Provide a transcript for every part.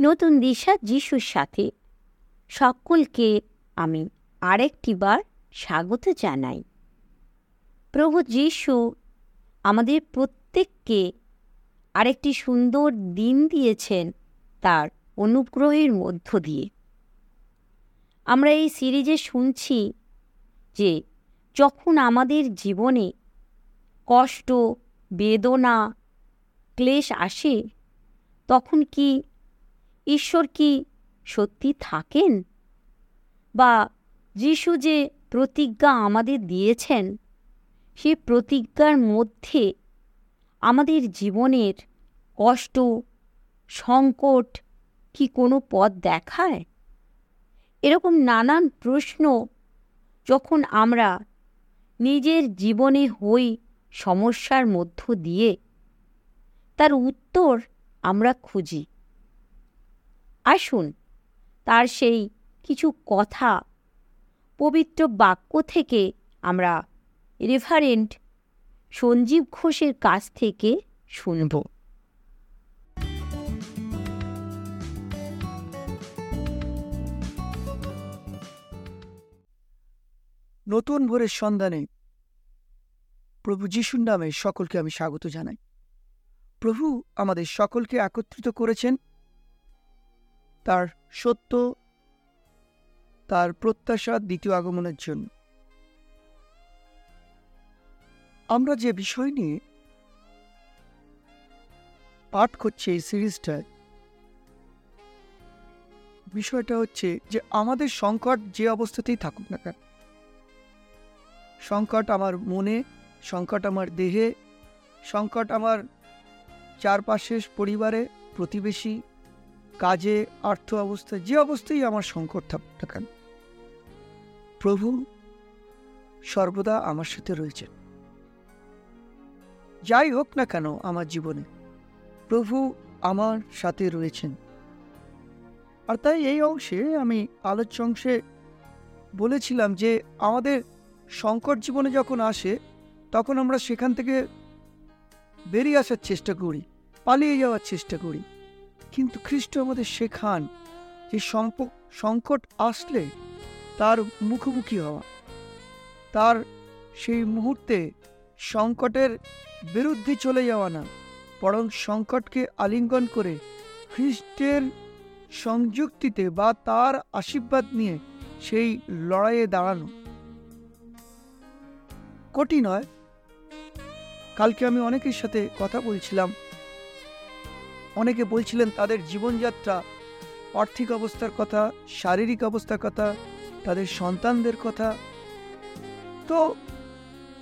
নতুন দিশা যিশুর সাথে। সকলকে আমি আরেকটিবার স্বাগত জানাই। প্রভু যিশু আমাদের প্রত্যেককে আরেকটি সুন্দর দিন দিয়েছেন তার অনুগ্রহের মধ্য দিয়ে। আমরা এই সিরিজে শুনছি যে যখন আমাদের জীবনে কষ্ট, বেদনা, ক্লেশ আসে, তখন কি ঈশ্বর কি সত্যি থাকেন? বা যিশু যে প্রতিজ্ঞা আমাদের দিয়েছেন, সে প্রতিজ্ঞার মধ্যে আমাদের জীবনের কষ্ট, সংকট কি কোনো পথ দেখায়? এরকম নানান প্রশ্ন যখন আমরা নিজের জীবনে হই সমস্যার মধ্য দিয়ে, তার উত্তর আমরা খুঁজি। আসুন, তার সেই কিছু কথা, পবিত্র বাক্য থেকে আমরা রেফারেন্ট সঞ্জীব ঘোষের কাছ থেকে শুনব। নতুন ভোরের সন্ধানে প্রভু যিশুর নামে সকলকে আমি স্বাগত জানাই। প্রভু আমাদের সকলকে একত্রিত করেছেন তার সত্য, তার প্রত্যাশা দ্বিতীয় আগমনের জন্য। আমরা যে বিষয় নিয়ে পাঠ করছি এই সিরিজটায়, বিষয়টা হচ্ছে যে আমাদের সংকট যে অবস্থাতেই থাকুক না কেন। সংকট আমার মনে, সংকট আমার দেহে, সংকট আমার চারপাশের পরিবারে, প্রতিবেশী কাজে, আর্থ অবস্থা, যে অবস্থায় আমার সংকট থাকুক না কেন। প্রভু সর্বদা আমার সাথে রয়েছেন। যাই হোক না কেন আমার জীবনে, প্রভু আমার সাথে রয়েছেন। আর তাই এই অংশে আমি আলোচ্য অংশে বলেছিলাম যে আমাদের সংকট জীবনে যখন আসে, তখন আমরা সেখান থেকে বেরিয়ে আসার চেষ্টা করি, পালিয়ে যাওয়ার চেষ্টা করি। কিন্তু খ্রিস্ট আমাদের শেখান যে সংকট আসলে তার মুখোমুখি হওয়া। তার সেই মুহূর্তে সংকটের বিরুদ্ধে চলে যাওয়া না, বরং সংকটকে আলিঙ্গন করে খ্রিস্টের সংযুক্তিতে বা তার আশীর্বাদ নিয়ে সেই লড়াইয়ে দাঁড়ানো। কঠিন হয়। কালকে আমি অনেকের সাথে কথা বলছিলাম। অনেকে বলছিলেন তাদের জীবনযাত্রা, আর্থিক অবস্থার কথা, শারীরিক অবস্থার কথা, তাদের সন্তানদের কথা। তো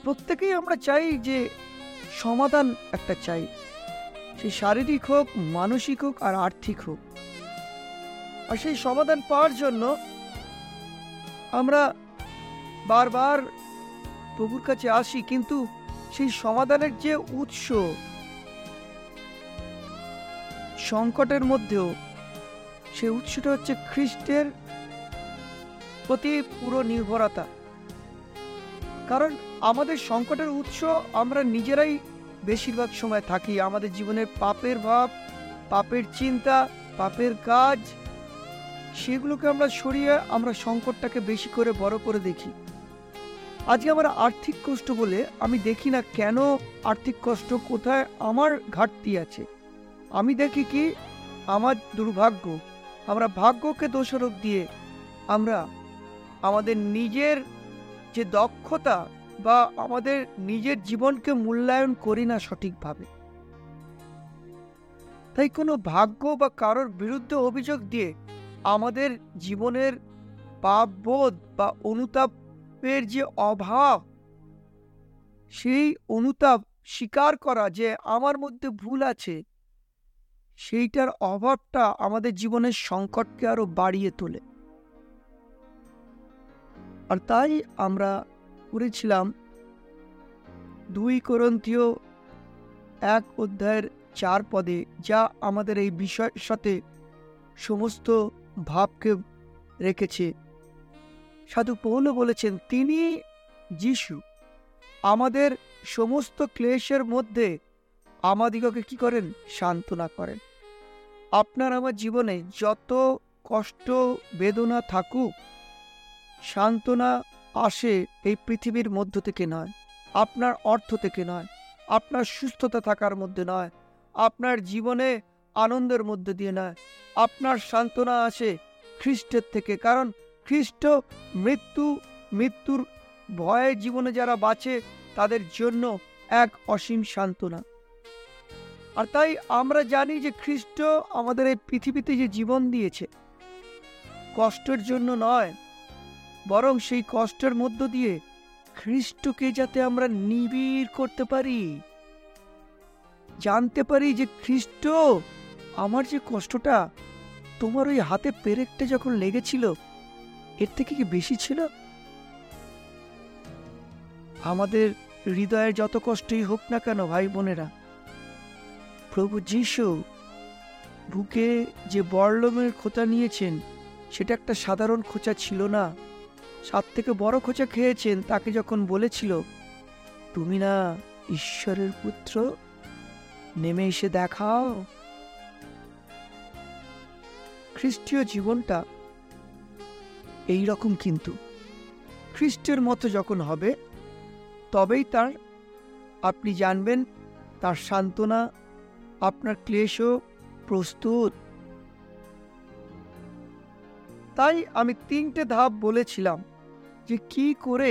প্রত্যেকেই আমরা চাই যে সমাধান একটা চাই। সে শারীরিক হোক, মানসিক হোক আর আর্থিক হোক। আর সেই সমাধান পাওয়ার জন্য আমরা বারবার প্রভুর কাছে আসি, কিন্তু সেই সমাধানের যে উৎস সংকটের মধ্যেও সে উৎসটা হচ্ছে খ্রিস্টের প্রতি পুরো নির্ভরতা। কারণ আমাদের সংকটের উৎস আমরা নিজেরাই বেশিরভাগ সময় থাকি। আমাদের জীবনের পাপের ভাব, পাপের চিন্তা, পাপের কাজ, সেগুলোকে আমরা সরিয়ে আমরা সংকটটাকে বেশি করে বড় করে দেখি। আজকে আমার আর্থিক কষ্ট বলে আমি দেখি না কেন আর্থিক কষ্ট কোথায়, আমার ঘাটতি আছে। আমি দেখি কি? আমার দুর্ভাগ্য। আমরা ভাগ্যকে দোষারোপ দিয়ে আমরা আমাদের নিজের যে দক্ষতা বা আমাদের নিজের জীবনকে মূল্যায়ন করি না সঠিকভাবে। তাই কোনো ভাগ্য বা কারোর বিরুদ্ধে অভিযোগ দিয়ে আমাদের জীবনের পাপবোধ বা অনুতাপের যে অভাব, সেই অনুতাপ স্বীকার করা যে আমার মধ্যে ভুল আছে সেইটার অভাবটা আমাদের জীবনের সংকটকে আরও বাড়িয়ে তোলে। আর তাই আমরা করেছিলাম দুই করন্থীয় এক অধ্যায়ের চার পদে, যা আমাদের এই বিষয়ের সাথে সমস্ত ভাবকে রেখেছে। সাধু পৌল বলেছেন, তিনি, যিশু, আমাদের সমস্ত ক্লেশের মধ্যে আমাদিগকে কি করেন? সান্ত্বনা করেন। আপনার আমার জীবনে যত কষ্ট, বেদনা থাকুক, সান্ত্বনা আসে এই পৃথিবীর মধ্য থেকে নয়, আপনার অর্থ থেকে নয়, আপনার সুস্থতা থাকার মধ্যে নয়, আপনার জীবনে আনন্দের মধ্যে দিয়ে নয়, আপনার সান্ত্বনা আসে খ্রিস্টের থেকে। কারণ খ্রিস্ট মৃত্যু, মৃত্যুর ভয়ে জীবনে যারা বাঁচে, তাদের জন্য এক অসীম সান্ত্বনা। আর তাই আমরা জানি যে খ্রিস্ট আমাদের এই পৃথিবীতে যে জীবন দিয়েছে, কষ্টের জন্য নয়, বরং সেই কষ্টের মধ্য দিয়ে খ্রিস্টকে যাতে আমরা নিবিড় করতে পারি, জানতে পারি যে খ্রিস্ট, আমার যে কষ্টটা তোমার ওই হাতে পেরেকটা যখন লেগেছিল, এর থেকে কি বেশি ছিল? আমাদের হৃদয়ের যত কষ্টই হোক না কেন ভাই বোনেরা প্রভু যিশু, বুকে যে বড়লমের খোঁচা নিয়েছেন, সেটা একটা সাধারণ খোঁচা ছিল না। সাত থেকে বড় খোঁচা খেয়েছেন, তাকে যখন বলেছিল, তুমি না ঈশ্বরের পুত্র? নেমে এসে দেখাও। খ্রিস্টীয় জীবনটা এই রকম কিন্তু। খ্রিস্টের মতো যখন হবে, তবেই তার, আপনি জানবেন, তার সান্ত্বনা আপনার ক্লেশও প্রস্তুত। তাই আমি তিনটে ধাপ বলেছিলাম যে কি করে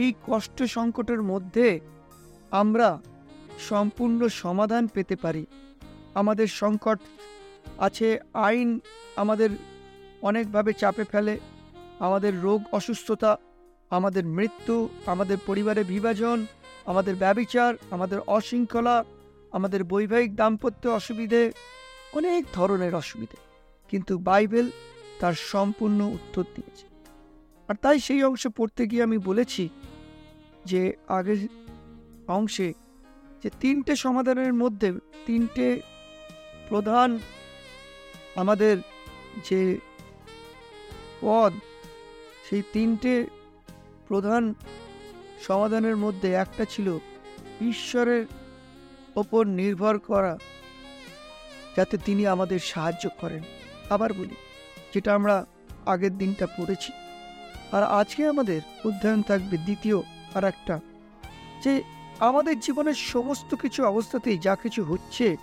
এই কষ্ট সংকটের মধ্যে আমরা সম্পূর্ণ সমাধান পেতে পারি। আমাদের সংকট আছে, আইন আমাদের অনেকভাবে চাপে ফেলে, আমাদের রোগ অসুস্থতা, আমাদের মৃত্যু, আমাদের পরিবারে বিভাজন, আমাদের ব্যবিচার, আমাদের অশৃঙ্খলা আমাদের বৈবাহিক দাম্পত্য অসুবিধে অনেক ধরনের অসুবিধে, কিন্তু বাইবেল তার সম্পূর্ণ উত্তর দিয়েছে। আর তাই সেই অংশে পড়তে গিয়ে আমি বলেছি যে আগের অংশে যে তিনটে সমাধানের মধ্যে তিনটে প্রধান আমাদের যে পদ, সেই তিনটে প্রধান সমাধানের মধ্যে একটা ছিল ঈশ্বরের ওপর নির্ভর করা, যাতে তিনি আমাদের সাহায্য করেন। আবার বলি, যেটা আমরা আগের দিনটা পড়েছি। আর আজকে আমাদের অধ্যয়ন থাকবে দ্বিতীয় আর একটা যে আমাদের জীবনের সমস্ত কিছু অবস্থাতেই যা কিছু হচ্ছে,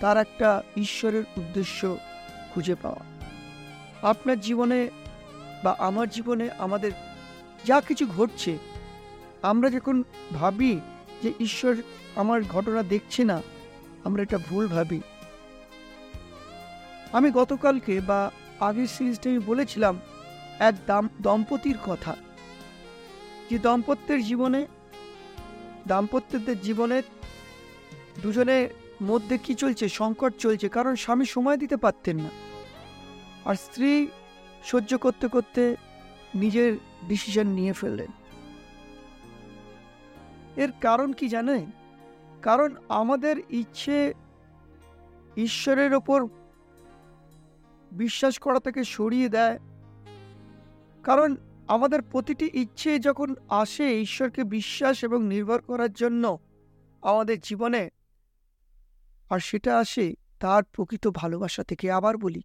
তার একটা ঈশ্বরের উদ্দেশ্য খুঁজে পাওয়া। আপনার জীবনে বা আমার জীবনে আমাদের যা কিছু ঘটছে, আমরা যখন ভাবি যে ঈশ্বর আমার ঘটনা দেখছে না, আমরা এটা ভুল ভাবি। আমি গতকালকে বা আগের সিরিজটা আমি বলেছিলাম, এক দাম, দম্পতির কথা। যে দম্পত্যের জীবনে, দাম্পত্যদের জীবনে দুজনের মধ্যে কি চলছে? সংকট চলছে, কারণ স্বামী সময় দিতে পারতেন না। আর স্ত্রী সহ্য করতে করতে নিজের ডিসিশন নিয়ে ফেললেন। এর কারণ কি জানেন? কারণ আমাদের ইচ্ছে ঈশ্বরের ওপর বিশ্বাস করা থেকে সরিয়ে দেয়। কারণ আমাদের প্রতিটি ইচ্ছে যখন আসে ঈশ্বরকে বিশ্বাস এবং নির্ভর করার জন্য আমাদের জীবনে, আর সেটা আসে তার প্রকৃত ভালোবাসা থেকে আবার বলি।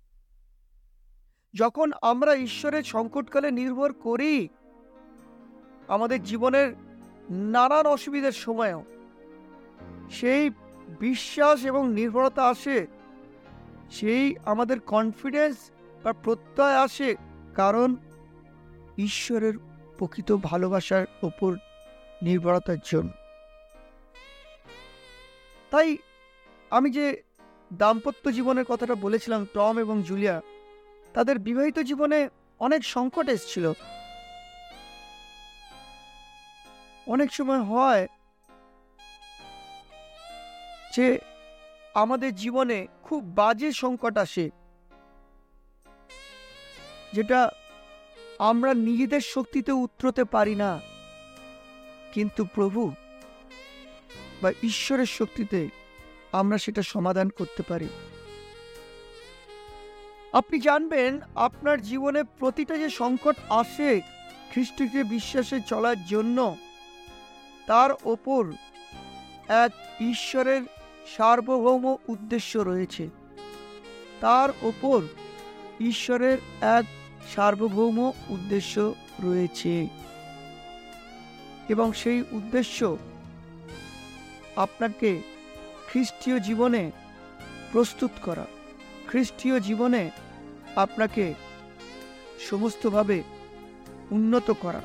যখন আমরা ঈশ্বরের সংকটকালে নির্ভর করি, আমাদের জীবনের নানান অসুবিধার সময়ও সেই বিশ্বাস এবং নির্ভরতা আসে, সেই আমাদের কনফিডেন্স বা প্রত্যয় আসে কারণ ঈশ্বরের প্রকৃত ভালোবাসার ওপর নির্ভরতার জন্য। তাই আমি যে দাম্পত্য জীবনের কথাটা বলেছিলাম টম এবং জুলিয়া, তাদের বিবাহিত জীবনে অনেক সংকট এসছিল। অনেক সময় হয় যে আমাদের জীবনে খুব বাজে সংকট আসে, যেটা আমরা নিজেদের শক্তিতে উতরতে পারি না। কিন্তু প্রভু বা ঈশ্বরের শক্তিতে আমরা সেটা সমাধান করতে পারি। আপনি জানবেন, আপনার জীবনে প্রতিটা যে সংকট আসে খ্রিস্টকে বিশ্বাসে চলার জন্য তার ওপর এক ঈশ্বরের সার্বভৌম উদ্দেশ্য রয়েছে। তার ওপর ঈশ্বরের এক সার্বভৌম উদ্দেশ্য রয়েছে এবং সেই উদ্দেশ্য আপনাকে খ্রিস্টীয় জীবনে প্রস্তুত করা। খ্রিস্টীয় জীবনে আপনাকে সমস্তভাবে উন্নত করা।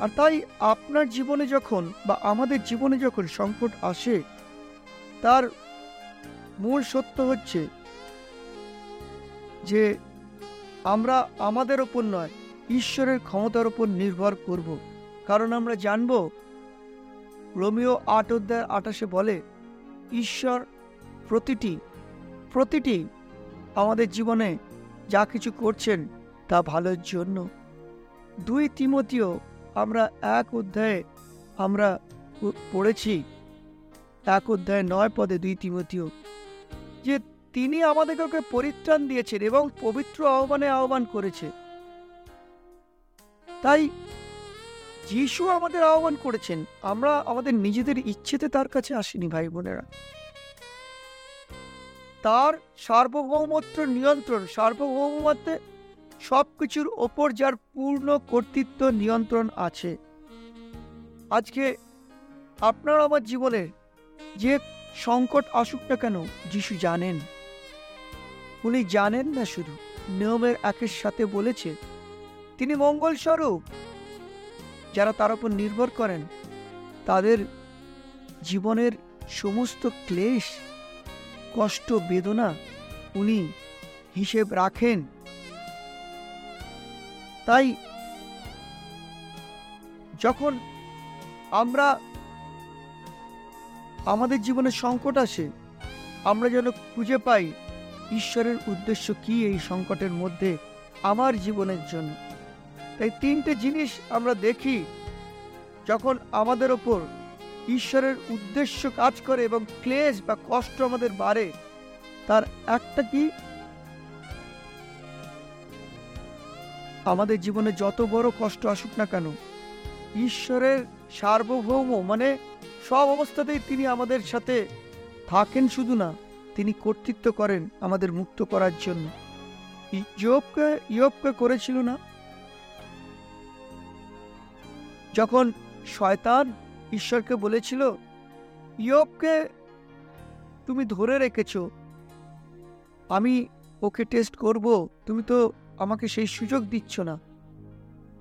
আর তাই আপনার জীবনে যখন বা আমাদের জীবনে যখন সংকট আসে, তার মূল সত্য হচ্ছে যে আমরা আমাদের ওপর নয়, ঈশ্বরের ক্ষমতার ওপর নির্ভর করব। কারণ আমরা জানব, রোমিও আট অধ্যায় আটাশে বলে, ঈশ্বর প্রতিটি প্রতিটি আমাদের জীবনে যা কিছু করছেন তা ভালোর জন্য। দুই তিমতীয় আমরা এক অধ্যায়ে আমরা পড়েছি। এক অধ্যায় নয় পদে দুই তিমতীয় যে তিনি আমাদেরকে পরিত্রাণ দিয়েছেন এবং পবিত্র আহ্বানে আহ্বান করেছে। তাই যিশু আমাদের আহ্বান করেছেন, আমরা আমাদের নিজেদের ইচ্ছেতে তার কাছে আসিনি, ভাই বোনেরা। তার সার্বভৌমত্ব নিয়ন্ত্রণ, সার্বভৌমত্বে সব কিছুর ওপর যার পূর্ণ কর্তৃত্ব নিয়ন্ত্রণ আছে। আজকে আপনার আমার জীবনে যে সংকট আসুক না কেন, যিশু জানেন। উনি জানেন না শুধু, নিয়মের একের সাথে বলেছে। তিনি মঙ্গল স্বরূপ যারা তার উপর নির্ভর করেন, তাদের জীবনের সমস্ত ক্লেশ, কষ্ট, বেদনা উনি হিসেব রাখেন। তাই যখন আমরা আমাদের জীবনে সংকট আসে, আমরা যেন খুঁজে পাই ঈশ্বরের উদ্দেশ্য কি এই সংকটের মধ্যে আমার জীবনের জন্য। তাই তিনটে জিনিস আমরা দেখি যখন আমাদের ওপর ঈশ্বরের উদ্দেশ্য কাজ করে এবং ক্লেশ বা কষ্ট আমাদের বাড়ে, তার একটা কি? আমাদের জীবনে যত বড় কষ্ট আসুক না কেন, ঈশ্বরের সার্বভৌম মানে সব অবস্থাতেই তিনি আমাদের সাথে থাকেন শুধু না, তিনি কর্তৃত্ব করেন আমাদের মুক্ত করার জন্য। ইয়বকে ইয়বকে করেছিল না? যখন শয়তান ঈশ্বরকে বলেছিল, ইয়বকে তুমি ধরে রেখেছ, আমি ওকে টেস্ট করব, তুমি তো আমাকে সেই সুযোগ দিচ্ছ না।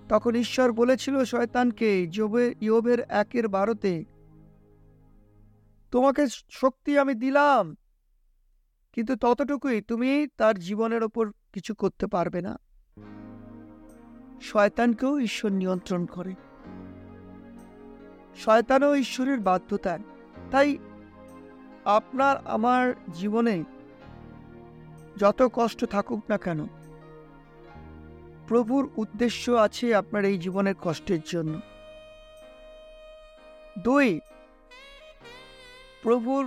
তখন ঈশ্বর বলেছিল শয়তানকে জবে ইয়বের একের বারোতে, তোমাকে শক্তি আমি দিলাম, কিন্তু ততটুকুই তুমি তার জীবনের ওপর কিছু করতে পারবে না। শয়তানকেও ঈশ্বর নিয়ন্ত্রণ করে। শয়তানও ঈশ্বরের বাধ্যতা তাই আপনার, আমার জীবনে যত কষ্ট থাকুক না কেন প্রভুর উদ্দেশ্য আছে আপনার এই জীবনের কষ্টের জন্য। দুই, প্রভুর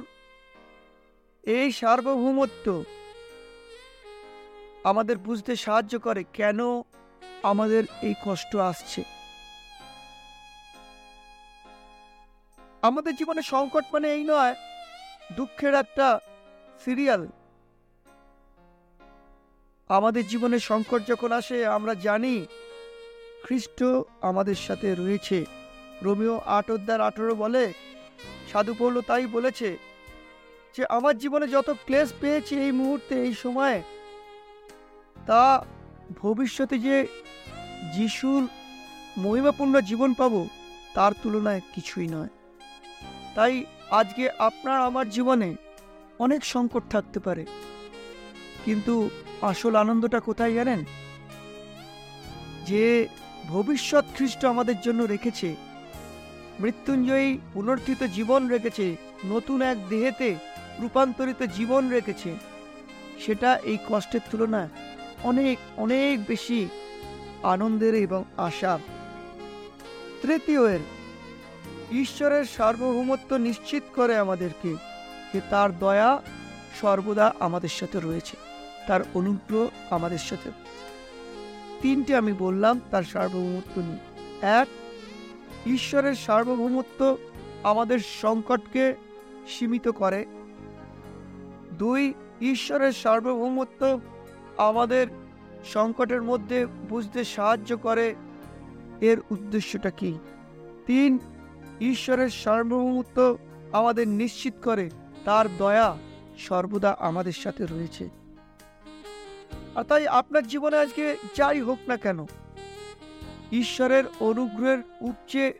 এই সার্বভৌমত্ব আমাদের বুঝতে সাহায্য করে কেন আমাদের এই কষ্ট আসছে। আমাদের জীবনে সংকট মানে এই নয়, দুঃখের একটা সিরিয়াল আমাদের জীবনে সংকট যখন আসে, আমরা জানি খ্রিস্ট আমাদের সাথে রয়েছে। রোমিও আট অধ্যায় আঠেরো বলে, সাধু পৌল তাই বলেছে যে, আমার জীবনে যত ক্লেশ পেয়েছি এই মুহূর্তে, এই সময়ে, তা ভবিষ্যতে যে যিশুর মহিমাপূর্ণ জীবন পাব, তার তুলনায় কিছুই নয়। তাই আজকে আপনার, আমার জীবনে অনেক সংকট থাকতে পারে। কিন্তু আসল আনন্দটা কোথায় জানেন? যে ভবিষ্যৎ খ্রিস্ট আমাদের জন্য রেখেছে, মৃত্যুঞ্জয়ী পুনর্থিত জীবন রেখেছে, নতুন এক দেহেতে রূপান্তরিত জীবন রেখেছে, সেটা এই কষ্টের তুলনায় অনেক অনেক বেশি আনন্দের এবং আশার তৃতীয় এর, ঈশ্বরের সার্বভৌমত্ব নিশ্চিত করে আমাদেরকে যে তার দয়া সর্বদা আমাদের সাথে রয়েছে। তার অনুগ্রহ আমাদের সাথে। তিনটি আমি বললাম, তার সার্বভৌমত্ব নিয়ে এক, ঈশ্বরের সার্বভৌমত্ব আমাদের সংকটকে সীমিত করে। দুই, ঈশ্বরের সার্বভৌমত্ব আমাদের সংকটের মধ্যে বুঝতে সাহায্য করে, এর উদ্দেশ্যটা কি? তিন, ঈশ্বরের সার্বভৌমত্ব আমাদের নিশ্চিত করে, তার দয়া সর্বদা আমাদের সাথে রয়েছে। আর তাই আপনার জীবনে আজকে যাই হোক না কেন, ঈশ্বরের অনুগ্রহের উপচে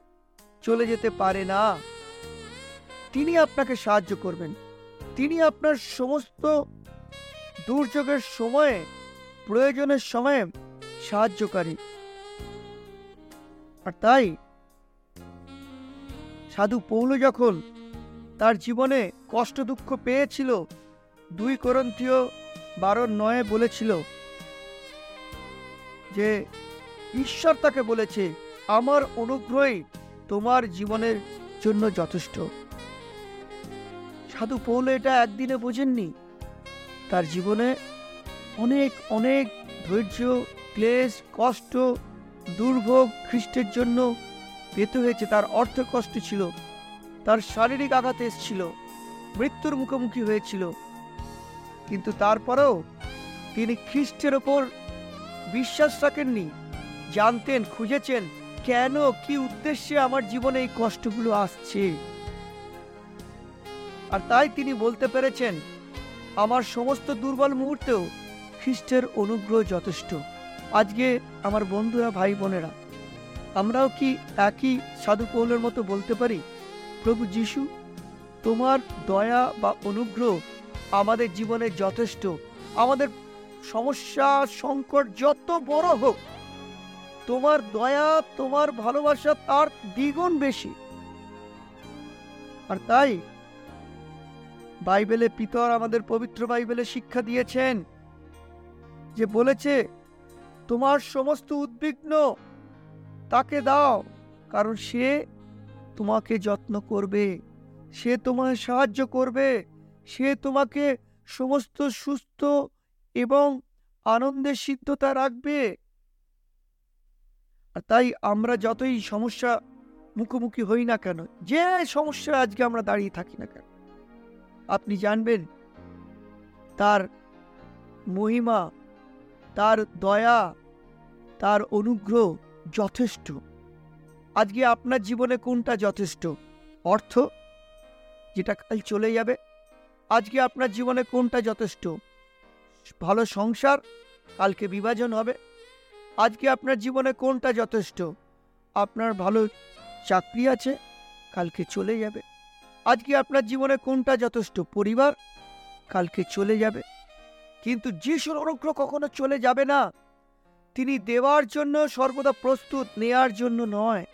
চলে যেতে পারে না। তিনি আপনাকে সাহায্য করবেন। তিনি আপনার সমস্ত দুর্যোগের সময়ে, প্রয়োজনের সময়ে সাহায্যকারী। আর তাই সাধু পৌল যখন তার জীবনে কষ্ট দুঃখ পেয়েছিল, দুই করন্থীয় বারো নয়ে বলেছিল যে, ঈশ্বর তাকে বলেছে, আমার অনুগ্রহই তোমার জীবনের জন্য যথেষ্ট। সাধু পৌল এটা একদিনে বোঝেননি। তার জীবনে অনেক অনেক ধৈর্য, ক্লেশ, কষ্ট, দুর্ভোগ খ্রিস্টের জন্য পেতে হয়েছে। তার অর্থ কষ্ট ছিল, তার শারীরিক আঘাত এসছিল, মৃত্যুর মুখোমুখি হয়েছিল। কিন্তু তারপরেও তিনি খ্রিস্টের ওপর বিশ্বাস রাখেননি, জানতেন, খুঁজেছেন কেন, কি উদ্দেশ্যে আমার জীবনে এই কষ্টগুলো আসছে। আর তাই তিনি বলতে পেরেছেন, আমার সমস্ত দুর্বল মুহূর্তেও খ্রিস্টের অনুগ্রহ যথেষ্ট। আজকে আমার বন্ধুরা, ভাই বোনেরা, আমরাও কি একই সাধু পৌলের মতো বলতে পারি? প্রভু যিশু, তোমার দয়া বা অনুগ্রহ আমাদের জীবনে যথেষ্ট। আমাদের সমস্যা, সংকট যত বড় হোক, তোমার দয়া, তোমার ভালোবাসা তার দ্বিগুণ বেশি। আর তাই বাইবেলে পিতর আমাদের পবিত্র বাইবেলে শিক্ষা দিয়েছেন যে বলেছে, তোমার সমস্ত উদ্বিগ্ন তাকে দাও, কারণ সে তোমাকে যত্ন করবে, সে তোমায় সাহায্য করবে। সে তোমাকে সমস্ত সুস্থ এবং আনন্দের সিদ্ধতা রাখবে। আর তাই আমরা যতই সমস্যা মুখোমুখি হই না কেন, যে সমস্যা আজকে আমরা দাঁড়িয়ে থাকি না কেন, আপনি জানবেন, তার মহিমা, তার দয়া, তার অনুগ্রহ যথেষ্ট। আজকে আপনার জীবনে কোনটা যথেষ্ট? অর্থ, যেটা কাল চলে যাবে। আজকে আপনার জীবনে কোনটা যথেষ্ট? ভালো সংসার, কালকে বিভাজন হবে। আজকে আপনার জীবনে কোনটা যথেষ্ট? আপনার ভালো চাকরি আছে, কালকে চলে যাবে। আজকে আপনার জীবনে কোনটা যথেষ্ট? পরিবার, কালকে চলে যাবে। কিন্তু যিশুর অনুগ্রহ কখনো চলে যাবে না। তিনি দেওয়ার জন্য সর্বদা প্রস্তুত, নেয়ার জন্য নয়।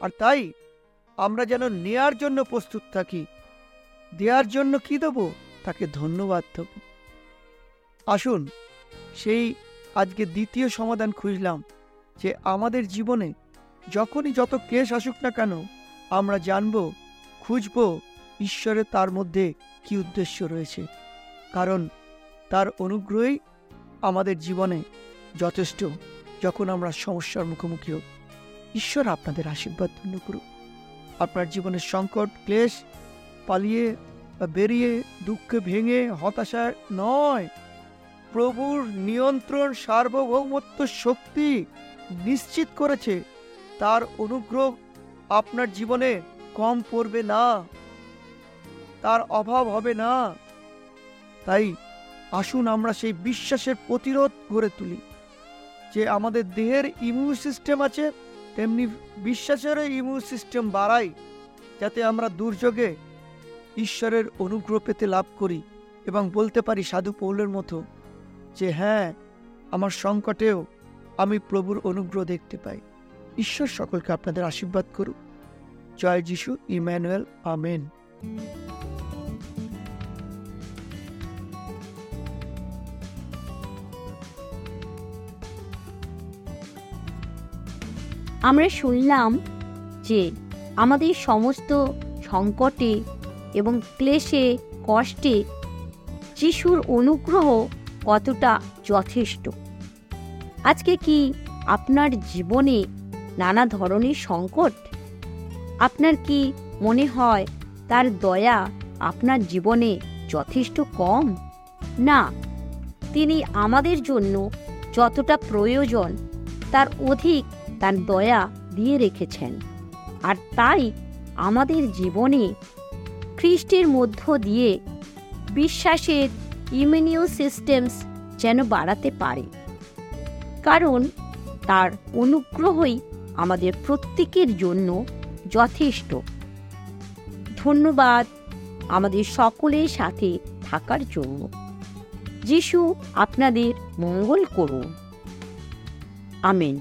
আর তাই আমরা যেন নেয়ার জন্য প্রস্তুত থাকি। দেওয়ার জন্য কি দেব? তাকে ধন্যবাদ দেব। আসুন, সেই আজকে দ্বিতীয় সমাধান খুঁজলাম, যে আমাদের জীবনে যখনই যত কেস আসুক না কেন, আমরা জানব, খুঁজব ঈশ্বরের তার মধ্যে কি উদ্দেশ্য রয়েছে। কারণ তার অনুগ্রহই আমাদের জীবনে যথেষ্ট যখন আমরা সমস্যার মুখোমুখি হব ঈশ্বর আপনাদের আশীর্বাদ ধন্য করুক। আপনার জীবনের সংকট, ক্লেশ পালিয়ে বা বেরিয়ে দুঃখে ভেঙে হতাশায় নয়। প্রভুর নিয়ন্ত্রণ সার্বভৌমত্ব শক্তি নিশ্চিত করেছে। তার অনুগ্রহ আপনার জীবনে কম পড়বে না। তার অভাব হবে না। তাই আসুন আমরা সেই বিশ্বাসের প্রতিরোধ গড়ে তুলি। যে আমাদের দেহের ইমিউন সিস্টেম আছে, তেমনি বিশ্বাসেরও ইমিউন সিস্টেম বাড়াই, যাতে আমরা দুর্যোগে ঈশ্বরের অনুগ্রহ পেতে লাভ করি এবং বলতে পারি সাধু পৌলের মতো যে হ্যাঁ আমার সংকটেও আমি প্রভুর অনুগ্রহ দেখতে পাই। ঈশ্বর সকলকে আপনাদের আশীর্বাদ করুক। জয় যিশু ইম্যানুয়েল আমেন। আমরা শুনলাম যে আমাদের সমস্ত সংকটে এবং ক্লেশে, কষ্টে যিশুর অনুগ্রহ কতটা যথেষ্ট। আজকে কি আপনার জীবনে নানা ধরনের সংকট? আপনার কি মনে হয় তার দয়া আপনার জীবনে যথেষ্ট কম? না, তিনি আমাদের জন্য যতটা প্রয়োজন, তার অধিক তার দয়া দিয়ে রেখেছেন। আর তাই আমাদের জীবনে খ্রিস্টের মধ্য দিয়ে বিশ্বাসের ইমিউনিও সিস্টেমস যেন বাড়াতে পারে। কারণ তার অনুগ্রহই আমাদের প্রত্যেকের জন্য যথেষ্ট। ধন্যবাদ আমাদের সকলের সাথে থাকার জন্য। যিশু আপনাদের মঙ্গল করুন। আমেন।